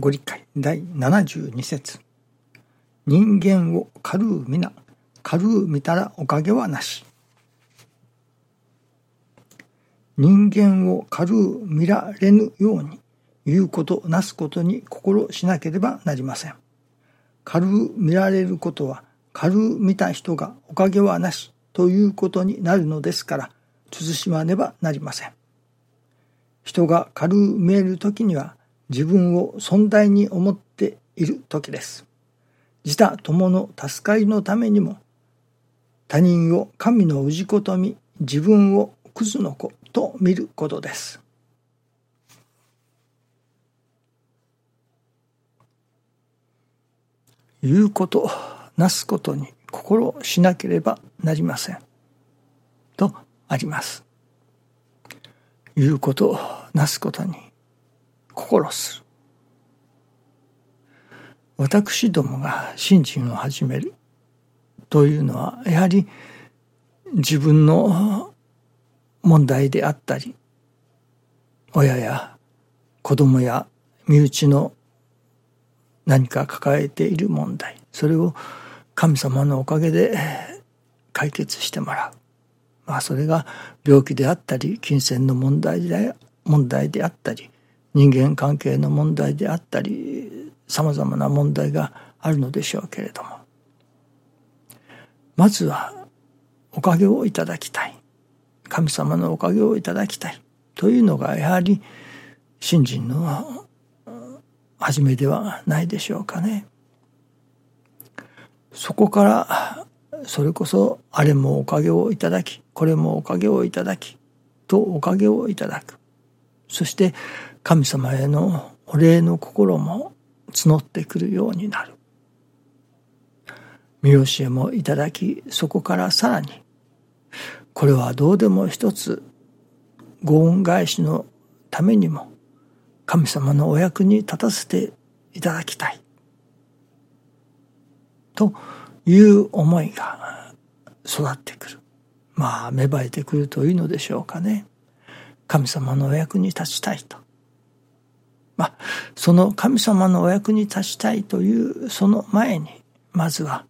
ご理解第72節人間を軽う皆、軽う見たらおかげはなし。人間を軽う見られぬように言うことなすことに心しなければなりません。軽う見られることは軽う見た人がおかげはなしということになるのですから慎まねばなりません。人が軽う見える時には自分を尊大に思っている時です。自他友の助かりのためにも他人を神の氏子と見自分をクズの子と見ることです。言うこと、なすことに心しなければなりません。とあります。言うこと、なすことに心する。私どもが信心を始めるというのはやはり自分の問題であったり親や子供や身内の何か抱えている問題それを神様のおかげで解決してもらうまあそれが病気であったり金銭の問題で問題であったり人間関係の問題であったりさまざまな問題があるのでしょうけれども。まずはおかげをいただきたい。神様のおかげをいただきたい。というのがやはり信心の初めではないでしょうかね。そこからそれこそあれもおかげをいただきこれもおかげをいただきとおかげをいただく。そして神様へのお礼の心も募ってくるようになる。見教えもいただき、そこからさらに、これはどうでも一つ、ご恩返しのためにも、神様のお役に立たせていただきたい。という思いが育ってくる。まあ、芽生えてくるといいのでしょうかね。神様のお役に立ちたいと。まあ、その神様のお役に立ちたいというその前にまずは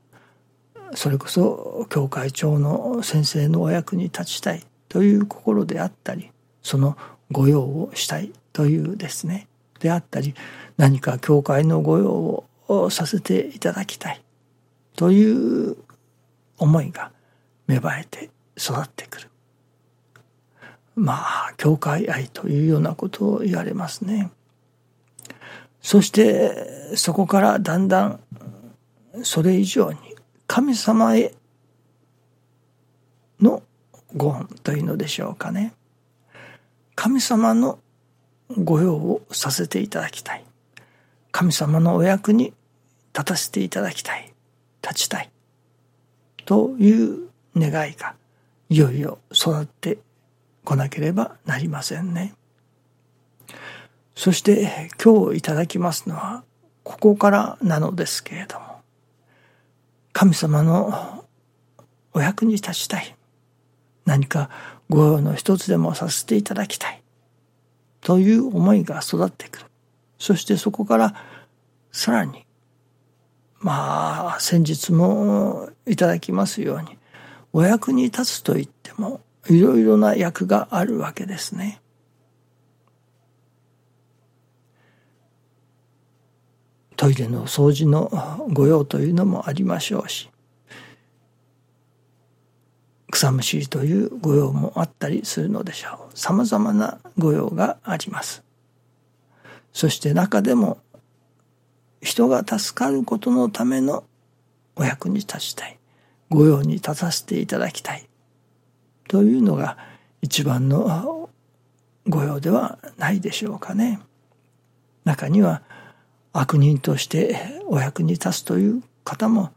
それこそ教会長の先生のお役に立ちたいという心であったりその御用をしたいというですねであったり何か教会の御用をさせていただきたいという思いが芽生えて育ってくるまあ教会愛というようなことを言われますね。そしてそこからだんだんそれ以上に神様へのご恩というのでしょうかね。神様の御用をさせていただきたい。神様のお役に立たせていただきたい。立ちたい。という願いがいよいよ育ってこなければなりませんね。そして今日いただきますのはここからなのですけれども神様のお役に立ちたい。何か御用の一つでもさせていただきたい。という思いが育ってくる。そしてそこからさらにまあ先日もいただきますようにお役に立つといってもいろいろな役があるわけですね。トイレの掃除の御用というのもありましょうし草むしりという御用もあったりするのでしょう。さまざまな御用があります。そして中でも人が助かることのためのお役に立ちたい。御用に立たせていただきたい。というのが一番の御用ではないでしょうかね中には悪人としてお役に立つという方も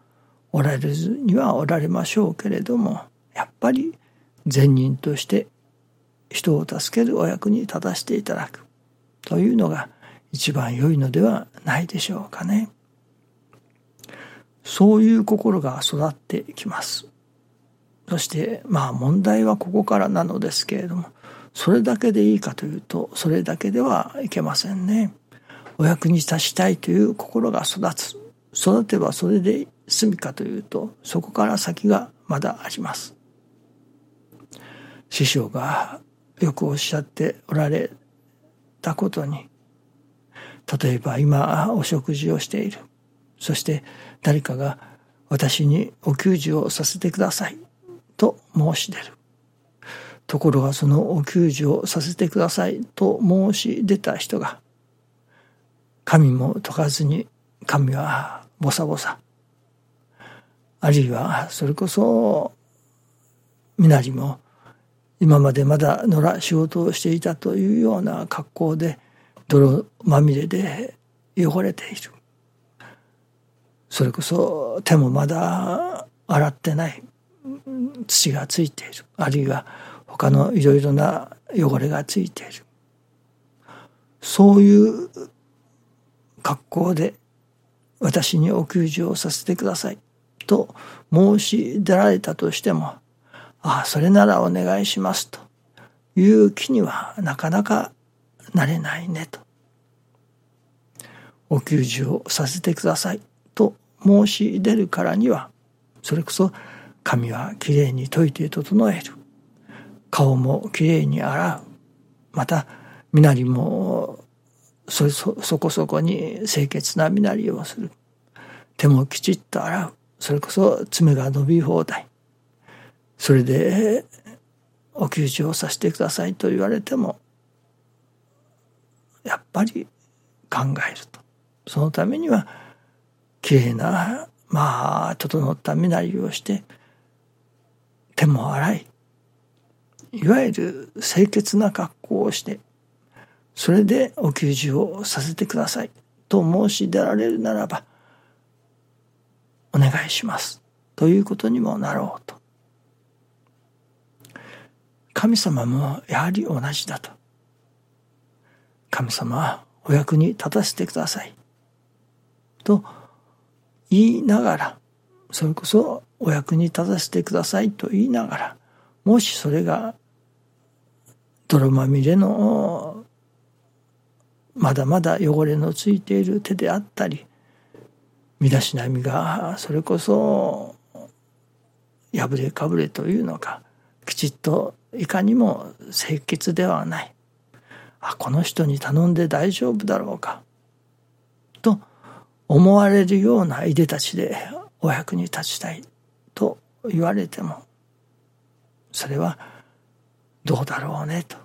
おられずにはおられましょうけれどもやっぱり善人として人を助けるお役に立たせていただくというのが一番良いのではないでしょうかね。そういう心が育ってきます。そしてまあ問題はここからなのですけれどもそれだけでいいかというとそれだけではいけませんね。お役に立ちたいという心が育つ。育てばそれで済みかというとそこから先がまだあります。師匠がよくおっしゃっておられたことに例えば今お食事をしている。そして誰かが私にお給仕をさせてください。と申し出る。ところがそのお給仕をさせてください。と申し出た人が神も解かずに神はボサボサあるいはそれこそ身なりも今までまだ野良仕事をしていたというような格好で泥まみれで汚れている。それこそ手もまだ洗ってない。土がついている。あるいは他のいろいろな汚れがついている。そういう格好で私にお給仕をさせてください。と申し出られたとしてもああそれならお願いします。という気にはなかなかなれないね。とお給仕をさせてください。と申し出るからにはそれこそ髪はきれいに解いて整える。顔もきれいに洗う。また身なりもそそこそこに清潔な身なりをする。手もきちっと洗う。それこそ爪が伸び放題。それでお給仕をさせてくださいと言われてもやっぱり考えると。そのためにはきれいなまあ整った身なりをして手も洗い。いわゆる清潔な格好をしてそれでお給仕をさせてください。と申し出られるならばお願いします。ということにもなろうと。神様もやはり同じだと。神様はお役に立たせてください。と言いながらそれこそお役に立たせてくださいと言いながらもしそれが泥まみれのまだまだ汚れのついている手であったり身だしなみがそれこそ破れかぶれというのかきちっといかにも清潔ではない。あこの人に頼んで大丈夫だろうかと思われるようないでたちでお役に立ちたいと言われてもそれはどうだろうねと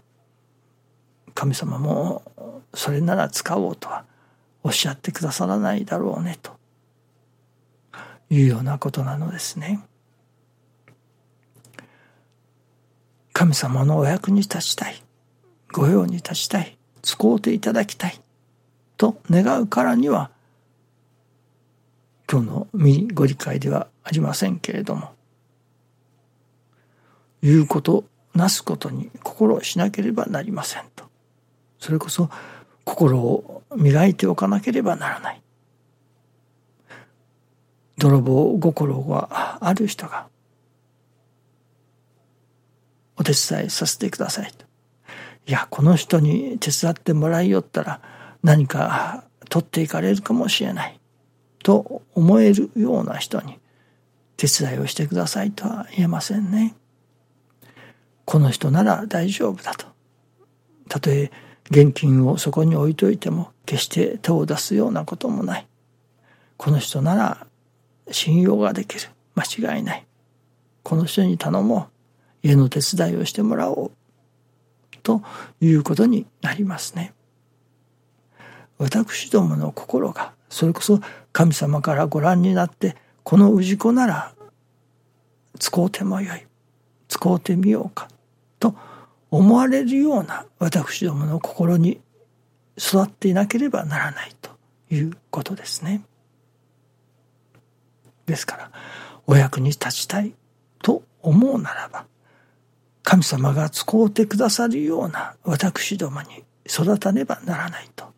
神様もそれなら使おうとはおっしゃってくださらないだろうねというようなことなのですね。神様のお役に立ちたい御用に立ちたい使うていただきたいと願うからには今日の身ご理解ではありませんけれども言うことなすことに心をしなければなりませんと。それこそ心を磨いておかなければならない。泥棒心がある人がお手伝いさせてくださいと。いやこの人に手伝ってもらいよったら何か取っていかれるかもしれない。と思えるような人に手伝いをしてくださいとは言えませんね。この人なら大丈夫だと。たとえ現金をそこに置いといても決して手を出すようなこともない。この人なら信用ができる。間違いない。この人に頼もう。家の手伝いをしてもらおう。ということになりますね。私どもの心がそれこそ神様からご覧になってこの氏子なら使うてもよい使うてみようかと思われるような私どもの心に育っていなければならないということですね。ですからお役に立ちたいと思うならば神様が使うてくださるような私どもに育たねばならないと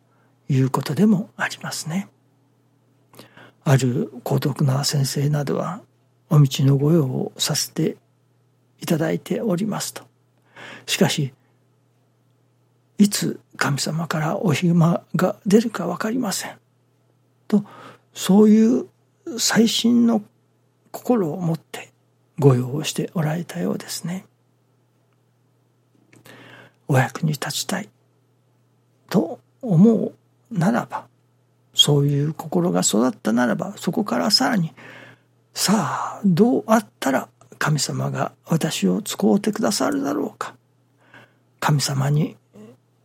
いうことでもありますね。ある高徳な先生などはお道の御用をさせていただいておりますと。しかしいつ神様からお暇が出るか分かりません。とそういう最新の心を持って御用をしておられたようですね。お役に立ちたいと思うならばそういう心が育ったならばそこからさらにさあどうあったら神様が私を使うてくださるだろうか。神様に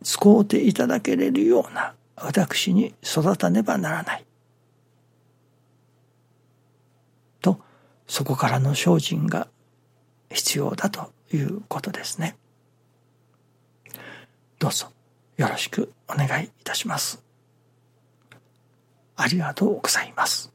使うていただけれるような私に育たねばならない。とそこからの精進が必要だということですね。どうぞよろしくお願いいたします。ありがとうございます。